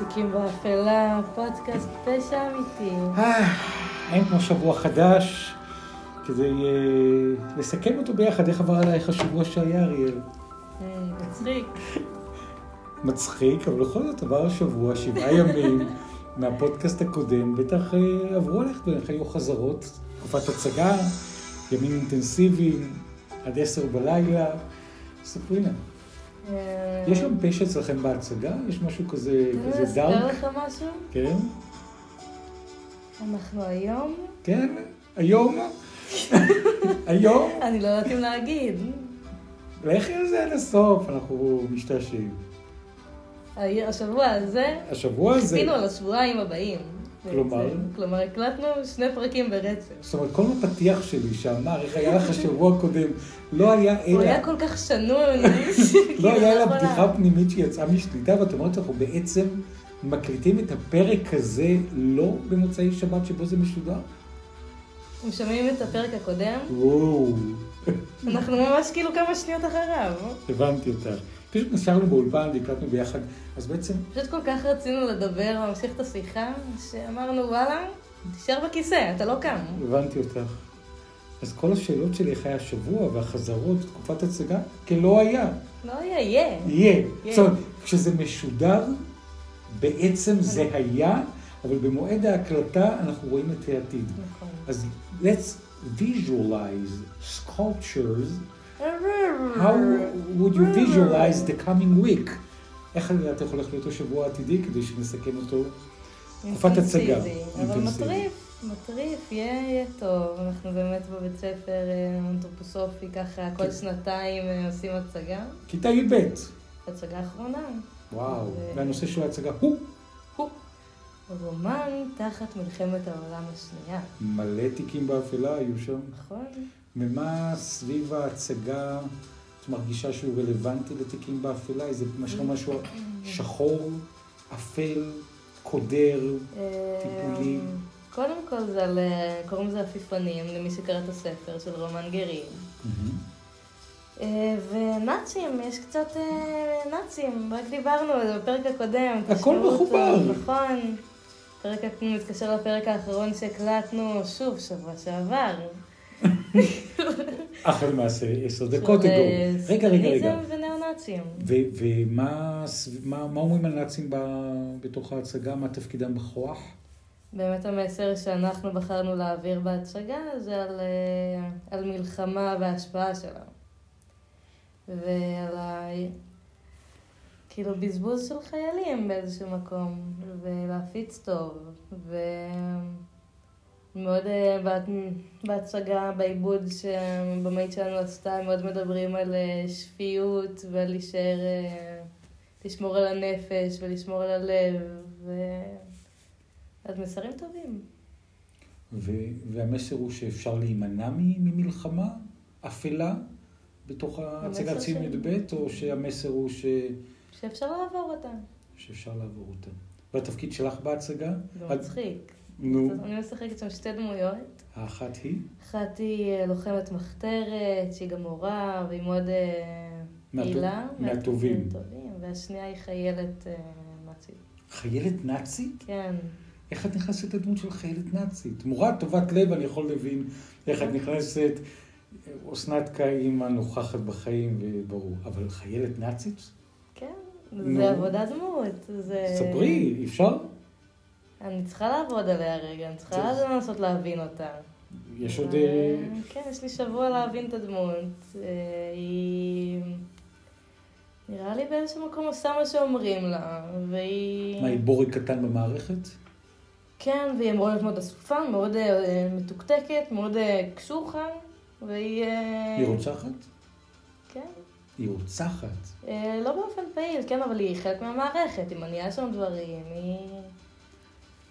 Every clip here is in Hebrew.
תיקים באפלה, פודקאסט פשע אמיתי. אה, אין כמו שבוע חדש, כדי אה, לסכם אותו ביחד. איך עבר עלייך השבוע שהיה, אריאל? אה, מצחיק. מצחיק, אבל בכל זאת עבר השבוע, שבעה ימים מהפודקאסט הקודם. בטח אה, עברו עליך, איך היו חזרות, תקופת הצגה, ימים אינטנסיביים, עד עשר בלילה. ספרי נא. יש גם פשע אצלכם בהצגה? יש משהו כזה, כזה דארק? לך משהו? כן? אנחנו היום, כן? היום? היום? אני לא יודעת אם להגיד. לכי על זה עד הסוף, אנחנו משתעשעים. השבוע הזה, השבוע הזה, חיכינו על השבועיים הבאים. כלומר? כלומר, הקלטנו שני פרקים ברצף. זאת אומרת, כל הפתיח שלי שאמר איך היה לך שבוע קודם, לא היה הוא אלא, היה כל כך שנון. לא היה אלא. בדיחה פנימית שיצאה משליטה, ואת אומרת, אנחנו בעצם מקליטים את הפרק הזה לא במוצאי שבת שבו זה משודר? אתם שומעים את הפרק הקודם? וואו, אנחנו ממש כאילו כמה שניות אחריו. הבנתי אותך. פשוט נשארנו באולפן והקלטנו ביחד, אז בעצם פשוט כל כך רצינו לדבר ולהמשיך את השיחה, שאמרנו וואלה, תישאר בכיסא, אתה לא קם. הבנתי אותך. אז כל השאלות שלי, איך היה השבוע והחזרות, תקופת הצגה, כלא היה. לא יהיה. יהיה. יהיה. זאת אומרת, כשזה משודר, בעצם זה היה, אבל במועד ההקלטה אנחנו רואים את העתיד. נכון. אז let's visualize sculptures, how would you visualize the coming week? איך לדעת איך הולך להיות השבוע העתידי כדי שנסכם אותו? תקופת הצגה. אבל. מטריף, מטריף, יהיה טוב. אנחנו באמת בבית ספר אה, אנתרופוסופי, ככה כל כן. שנתיים אה, עושים הצגה. כיתה י"ב. הצגה אחרונה. וואו. והנושא של ההצגה הוא הוא רומן תחת מלחמת העולם השנייה. מלא תיקים באפלה היו שם. נכון? ומה סביב ההצגה את מרגישה שהוא רלוונטי לתיקים באפלה? איזה משהו משהו שחור, אפל, קודר, טיפולי. אה, קודם כל זה על, אה, קוראים לזה עפיפנים, למי שקרא את הספר של רומן גרים. אה, ונאצים, יש קצת אה, נאצים, רק דיברנו על זה בפרק הקודם. הכל מחובר. נכון. פרק, מתקשר לפרק האחרון שהקלטנו, שוב, שבוע שעבר. אך למעשה עשר דקות אגו. אה, רגע, רגע, רגע. ונאו-נאצים. ו- ומה אומרים הנאצים ב- בתוך ההצגה? מה תפקידם בכוח? באמת המסר שאנחנו בחרנו להעביר בהצגה זה על, אה, על מלחמה וההשפעה שלה. ועל ה... כאילו בזבוז של חיילים באיזשהו מקום, ולהפיץ טוב. ומאוד אה, בה- בהצגה, בעיבוד שהבמאית שלנו עשתה, הם מאוד מדברים על אה, שפיות ועל להישאר, אה, לשמור על הנפש ולשמור על הלב. ו... אז מסרים טובים. ו- והמסר הוא שאפשר להימנע ממלחמה אפלה בתוך ההצגת המסר ציון של- י"ב, או שהמסר הוא ש... שאפשר לעבור אותה. שאפשר לעבור אותה. והתפקיד שלך בהצגה? זה מצחיק. נו, אני משחקת שם שתי דמויות. האחת היא? אחת היא אה, לוחמת מחתרת, שהיא גם מורה, והיא מאוד אה, פעילה. מהטובים. מהטובים. והשנייה היא חיילת אה, נאצית. חיילת נאצית? כן. איך את נכנסת לדמות של חיילת נאצית? תמורת טובת לב אני יכול להבין איך את נכנסת, אסנת כאימא נוכחת בחיים, וברור. אבל חיילת נאצית? כן. זה עבודת דמות. זה... ספרי, אפשר? אני צריכה לעבוד עליה רגע, אני צריכה. לנסות להבין אותה. יש עוד... אה, אה, כן, יש לי שבוע להבין את הדמות. אה, היא... נראה לי באיזשהו מקום עושה מה שאומרים לה, והיא... מה, היא בורג קטן במערכת? כן, והיא אמורה להיות מאוד אסופה, מאוד אה, מתוקתקת, מאוד אה, קשוחה, והיא... אה, היא רוצחת? כן. היא רוצחת. אה, לא באופן פעיל, כן, אבל היא חלק מהמערכת, היא מניעה שם דברים, היא...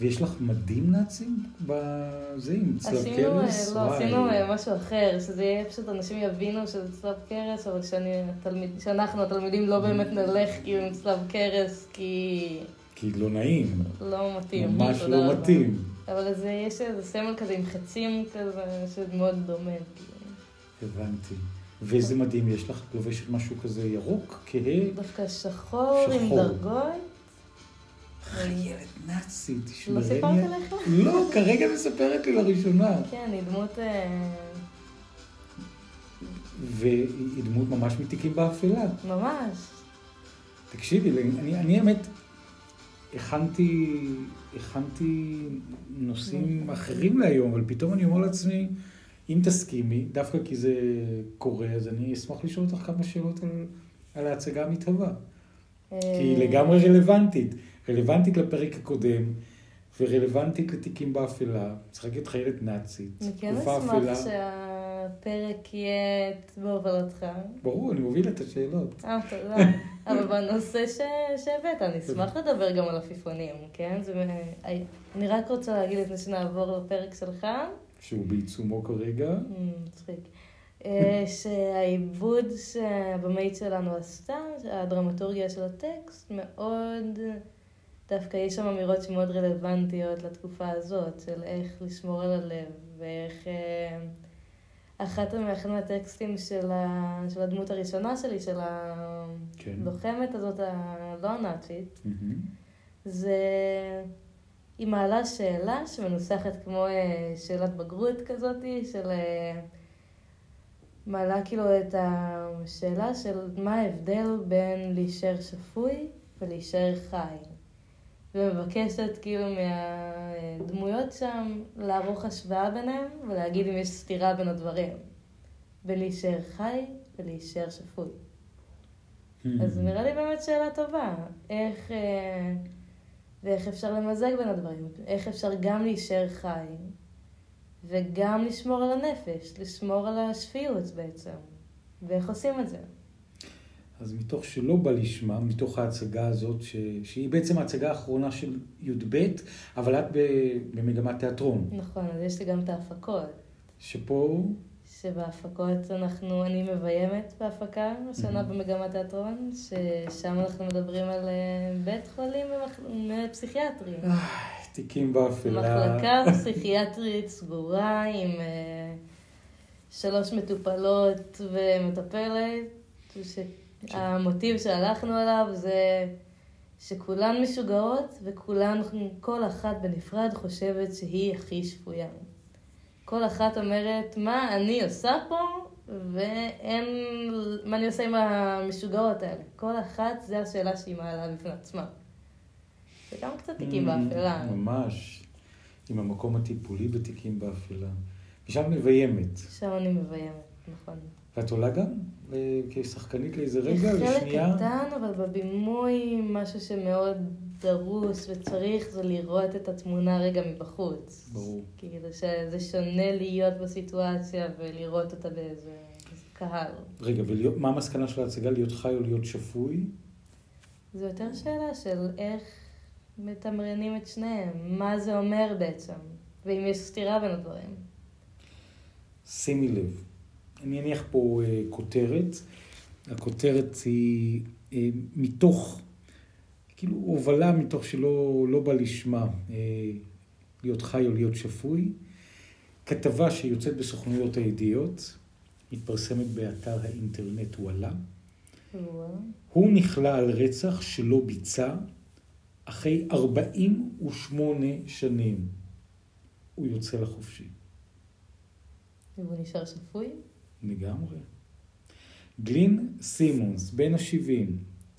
ויש לך מדים נאצים בזה, עם צלב עשינו, אה, קרס? לא. עשינו אה, משהו אחר, שזה יהיה פשוט אנשים יבינו שזה צלב קרס, אבל שאני, התלמיד, שאנחנו התלמידים לא באמת נלך כאילו עם צלב קרס, כי כי לא נעים. לא מתאים. ממש לא. מתאים. אבל זה, יש איזה סמל כזה עם חצים כזה, שמאוד דומה. הבנתי. ואיזה מדים יש לך? את לובשת משהו כזה ירוק, כהה, דווקא שחור עם שחור. דרגות, חיילת נאצית, לא סיפרת לי- לך? לא, כרגע מספרת לי לראשונה. כן, היא דמות... אה, והיא דמות ממש מתיקים באפלה. ממש. תקשיבי, אני, אני האמת, הכנתי, הכנתי נושאים אחרים להיום, אבל פתאום אני אומר לעצמי, אם תסכימי, דווקא כי זה קורה, אז אני אשמח לשאול אותך כמה שאלות על, על ההצגה המתהווה. כי היא לגמרי רלוונטית. רלוונטית לפרק הקודם, ורלוונטית לתיקים באפלה. משחקת חיילת נאצית. אני כן תקופה אשמח אפלה. שהפרק יהיה בהובלתך. ברור, אני מוביל את השאלות. אה, תודה. אבל בנושא ש- שהבאת, אני אשמח לדבר גם על עפיפונים, כן? זה... אני רק רוצה להגיד לפני שנעבור לפרק שלך, שהוא בעיצומו כרגע. אמ, מצחיק, אה, שהעיבוד שהבמאית שלנו עשתה, הדרמטורגיה של הטקסט, מאוד, דווקא יש שם אמירות שמאוד רלוונטיות לתקופה הזאת, של איך לשמור על הלב, ואיך... אה, אחת מה- אחד מהטקסטים של, ה, של הדמות הראשונה שלי, של כן. הלוחמת הזאת, הלא הנאצית, מהמם. זה... היא מעלה שאלה שמנוסחת כמו אה, שאלת בגרות כזאת, של... אה, מעלה כאילו את השאלה של מה ההבדל בין להישאר שפוי ולהישאר חי. ומבקשת כאילו מהדמויות שם לערוך השוואה ביניהם ולהגיד אם יש סתירה בין הדברים. בין להישאר חי ולהישאר שפוי. אז נראה לי באמת שאלה טובה. איך, אה, ואיך אפשר למזג בין הדברים? איך אפשר גם להישאר חי וגם לשמור על הנפש, לשמור על השפיות בעצם? ואיך עושים את זה? אז מתוך שלא בא לשמה, מתוך ההצגה הזאת, ש... שהיא בעצם ההצגה האחרונה של י"ב, אבל את ב... במגמת תיאטרון, נכון, אז יש לי גם את ההפקות. שפה, שבהפקות אנחנו, אני מביימת בהפקה השנה Mhm. במגמת תיאטרון, ששם אנחנו מדברים על אה, בית חולים ומח- פסיכיאטרי. תיקים באפלה. מחלקה פסיכיאטרית סגורה עם אה, שלוש מטופלות ומטפלת, שהמוטיב שהלכנו עליו זה שכולן משוגעות וכולן, כל אחת בנפרד חושבת שהיא הכי שפויה. כל אחת אומרת, מה אני עושה פה, ואין, מה אני עושה עם המשוגעות האלה. כל אחת, זו השאלה שהיא מעלה בפני עצמה. זה גם קצת תיקים באפלה. Mm, ממש, עם המקום הטיפולי בתיקים באפלה. ושם מביימת. שם אני מביימת, נכון. ואת עולה גם אה, כשחקנית לאיזה רגע, חלק לשנייה? קטן, אבל בבימוי משהו שמאוד דרוש וצריך זה לראות את התמונה רגע מבחוץ. ברור. כאילו שזה שונה להיות בסיטואציה ולראות אותה באיזה קהל. רגע, ומה המסקנה של ההצגה? להיות חי או להיות שפוי? זו יותר שאלה של איך מתמרנים את שניהם, מה זה אומר בעצם, ואם יש סתירה בין הדברים. שימי לב, אני אניח פה אה, כותרת. הכותרת היא אה, מתוך, כאילו הובלה מתוך שלא לא בא לשמה, אה, להיות חי או להיות שפוי. כתבה שיוצאת בסוכנויות הידיעות, מתפרסמת באתר האינטרנט וואלה. וואו. הוא נכלא על רצח שלא ביצע אחרי 48 שנים. הוא יוצא לחופשי. והוא נשאר שפוי? לגמרי. גלין סימונס, בן ה-70,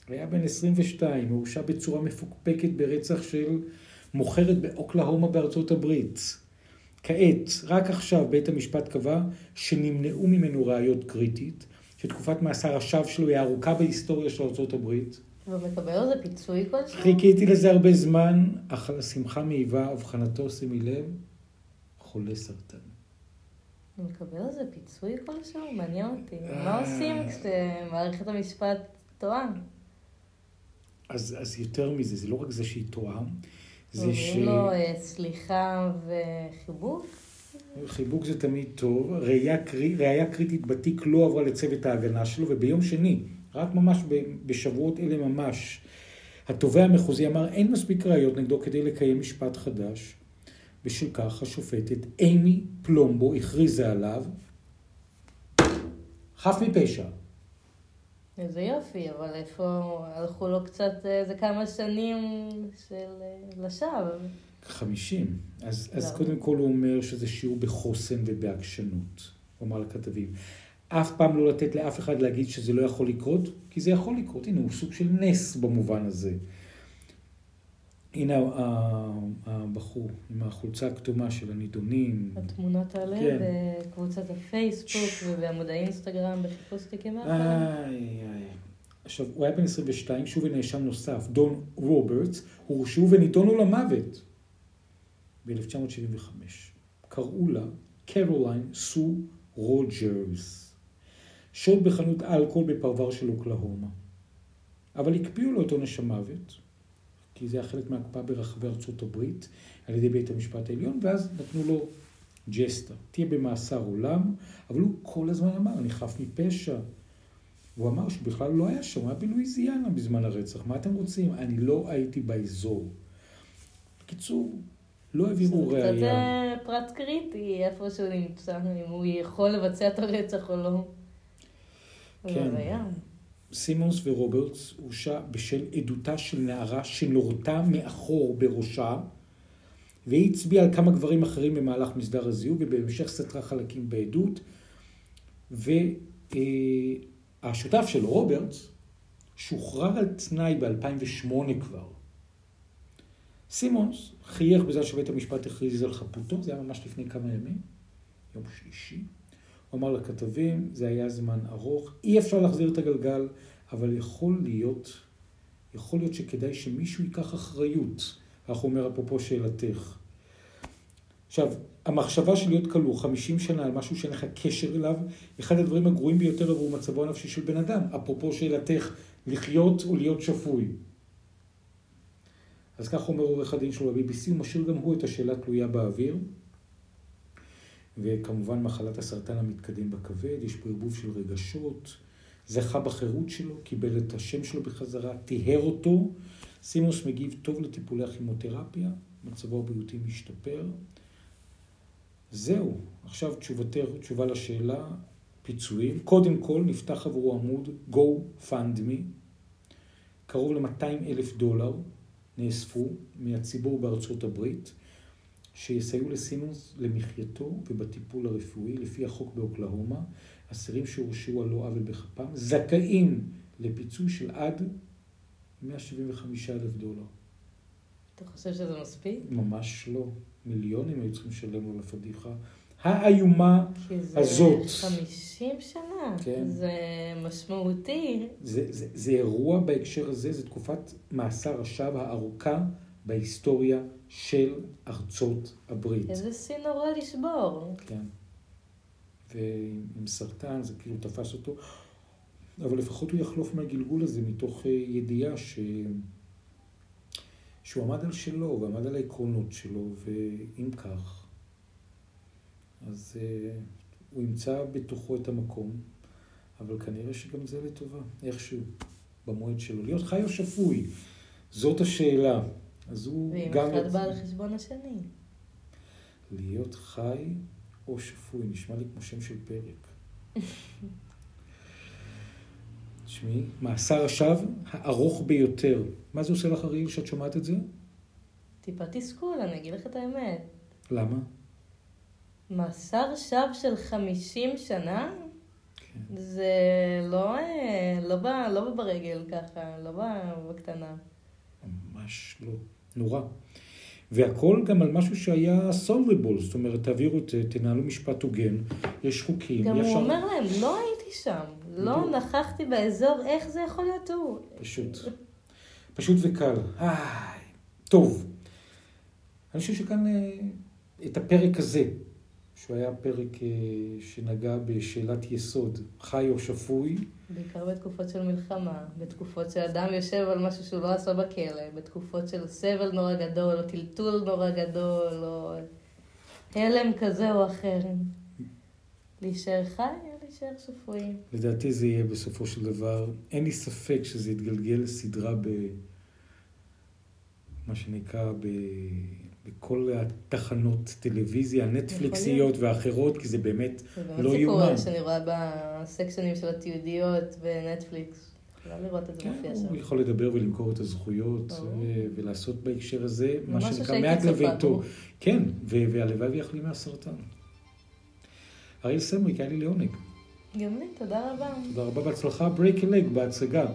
היה בן 22, הורשע בצורה מפוקפקת ברצח של מוכרת באוקלהומה בארצות הברית. כעת, רק עכשיו, בית המשפט קבע שנמנעו ממנו ראיות קריטית, שתקופת מאסר השווא שלו היא הארוכה בהיסטוריה של ארצות הברית. והוא מקבל על זה פיצוי כלשהו? חיכיתי לזה הרבה זמן, אך השמחה מעיבה, אבחנתו, שימי לב, חולה סרטן. הוא מקבל על זה פיצוי כלשהו? מעניין אותי. אה. מה עושים כשמערכת המשפט טועה? אז, אז יותר מזה, זה לא רק זה שהיא טועה, זה ש... אומרים לו אה, סליחה וחיבוק? חיבוק זה תמיד טוב. ראייה, קרי... ראייה קריטית בתיק לא עברה לצוות ההגנה שלו, וביום שני, רק ממש בשבועות אלה ממש, התובע המחוזי אמר אין מספיק ראיות נגדו כדי לקיים משפט חדש. בשל כך השופטת אימי פלומבו הכריזה עליו חף מפשע. איזה יופי, אבל איפה הלכו לו קצת איזה כמה שנים של אה, לשווא. 50. אז, אז לא. קודם כל הוא אומר שזה שיעור בחוסן ובעקשנות, הוא אמר לכתבים. אף פעם לא לתת לאף אחד להגיד שזה לא יכול לקרות, כי זה יכול לקרות. הנה, הוא סוג של נס במובן הזה. הנה הבחור עם החולצה הכתומה של הנידונים. התמונות האלה כן. בקבוצת הפייסבוק ובעמוד האינסטגרם בחיפוש תיקים איי. עכשיו, הוא היה בן 22, שוב נאשם נוסף, דון רוברטס, הורשעו ונידונו למוות ב-1975. קראו לה קרוליין סו רוג'רס. שוד בחנות אלכוהול בפרבר של אוקלהומה. אבל הקפיאו לו את עונש המוות, כי זה היה חלק מההקפאה ברחבי ארצות הברית, על ידי בית המשפט העליון, ואז נתנו לו ג'סטה. תהיה במאסר עולם, אבל הוא כל הזמן אמר, אני חף מפשע. הוא אמר שהוא בכלל לא היה שם, הוא היה בלואיזיאנה בזמן הרצח. מה אתם רוצים? אני לא הייתי באזור. בקיצור, לא העבירו זה קצת ראייה. אה, פרט קריטי, איפה שהוא נמצא, אם הוא יכול לבצע את הרצח או לא. כן. סימונס ורוברטס הורשע בשל עדותה של נערה שנורתה מאחור בראשה, והיא הצביעה על כמה גברים אחרים במהלך מסדר הזיהוי, ובהמשך סתרה חלקים בעדות. והשותף של רוברטס שוחרר על תנאי ב-2008 כבר. סימונס חייך בזמן שבית המשפט הכריז על חפותו, זה היה ממש לפני כמה ימים, יום שלישי. הוא אמר לכתבים, זה היה זמן ארוך, אי אפשר להחזיר את הגלגל, אבל יכול להיות, יכול להיות שכדאי שמישהו ייקח אחריות. כך אומר אפרופו שאלתך. עכשיו, המחשבה של להיות כלוא 50 שנה על משהו שאין לך קשר אליו, אחד הדברים הגרועים ביותר עבור מצבו הנפשי של בן אדם. אפרופו שאלתך, לחיות או להיות שפוי. אז כך אומר עורך הדין שלו ב-BBC, הוא משאיר גם הוא את השאלה תלויה באוויר. וכמובן מחלת הסרטן המתקדם בכבד, יש פה ערבוב של רגשות, זכה בחירות שלו, קיבל את השם שלו בחזרה, טיהר אותו. סימוס מגיב טוב לטיפולי הכימותרפיה, מצבו הבריאותי משתפר. זהו, עכשיו תשובתך, תשובה לשאלה, פיצויים. קודם כל נפתח עבורו עמוד Go Fund Me, קרוב ל-200 אלף דולר נאספו מהציבור בארצות הברית. שיסייעו לסימונס למחייתו ובטיפול הרפואי לפי החוק באוקלהומה. אסירים שהורשעו על לא עוול בכפם זכאים לפיצוי של עד 175 אלף דולר. אתה חושב שזה מספיק? ממש לא. מיליונים היו צריכים לשלם לו לפדיחה האיומה כי זה הזאת. 50 שנה. כן. זה משמעותי. זה, זה, זה אירוע בהקשר הזה, זו תקופת מאסר השווא הארוכה בהיסטוריה של ארצות הברית. איזה שיא נורא לשבור. כן. ועם סרטן, זה כאילו תפס אותו. אבל לפחות הוא יחלוף מהגלגול הזה מתוך אה, ידיעה ש... שהוא עמד על שלו ועמד על העקרונות שלו, ואם כך, אז uh, הוא ימצא בתוכו את המקום, אבל כנראה שגם זה לטובה, איכשהו, במועד שלו. להיות חי או שפוי, זאת השאלה. אז הוא ואם גם... אחד בא על חשבון השני. להיות חי או שפוי, נשמע לי כמו שם של פרק. תשמעי, מאסר השווא הארוך ביותר. מה זה עושה לך, אריאל, שאת שומעת את זה? טיפה תסכול, אני אגיד לך את האמת. למה? מאסר שווא של 50 שנה? כן. זה לא, אה, לא, בא, לא בא ברגל ככה, לא בא בקטנה. ממש לא. נורא. והכל גם על משהו שהיה סולריבול, זאת אומרת, תעבירו, תנהלו משפט הוגן, יש חוקים, גם אי הוא אומר להם, לא הייתי שם, לא. נכחתי באזור, איך זה יכול להיות הוא? פשוט. פשוט וקל. איי, טוב. אני חושב שכאן אה, את הפרק הזה, שהוא היה פרק אה, שנגע בשאלת יסוד, חי או שפוי, בעיקר בתקופות של מלחמה, בתקופות שאדם יושב על משהו שהוא לא עשה בכלא, בתקופות של סבל נורא גדול, או טלטול נורא גדול, או הלם כזה או אחר. להישאר חי או להישאר שפוי. לדעתי זה יהיה בסופו של דבר, אין לי ספק שזה יתגלגל לסדרה ב... מה שנקרא ב... בכל התחנות טלוויזיה, הנטפליקסיות ואחרות, כי זה באמת זה באמת לא סיפור יאומן. שאני רואה בסקשנים של התיעודיות בנטפליקס. את זה כן. הוא יכול לדבר ולמכור את הזכויות. ו- ולעשות בהקשר הזה מה שנקרא מעט לביתו. כן, והלוואי ויחלים מהסרטן. אריאל סמריק, היה לי לעונג. גם לי, תודה רבה. תודה רבה, בהצלחה break a leg בהצגה.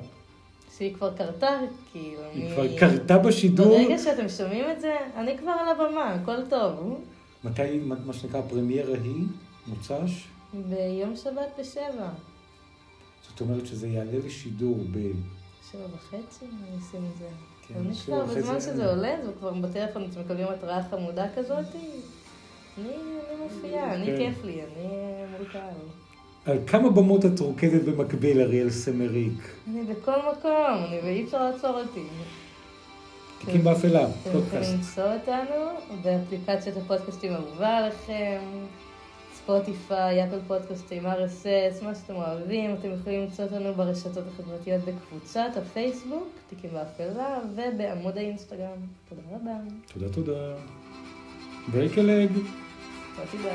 שהיא כבר קרתה, כאילו. היא אני- כבר קרתה בשידור. ברגע שאתם שומעים את זה, אני כבר על הבמה, הכל טוב. מתי, מה שנקרא, הפרמיירה היא? מוצ"ש? ביום שבת בשבע. זאת אומרת שזה יעלה לשידור ב... שבע וחצי, אני אשים את זה. כן, שבע וחצי. בזמן שזה עולה, זה כבר בטלפון, אתם מקבלים התראה חמודה כזאת. אני אני מופיעה, אני כן. כיף לי, אני קהל. על כמה במות את רוקדת במקביל, אריאל סמריק? אני בכל מקום, אני ואי אפשר לעצור אותי. תיקים באפלה, אתם יכולים פודקאסט. למצוא אותנו באפליקציית הפודקאסטים האהובה עליכם, ספוטיפיי, אפל פודקאסטים, RSS, מה שאתם אוהבים. אתם יכולים למצוא אותנו ברשתות החברתיות בקבוצת הפייסבוק, תיקים באפלה, ובעמוד האינסטגרם. תודה רבה. תודה, תודה. ברייקלג. תודה.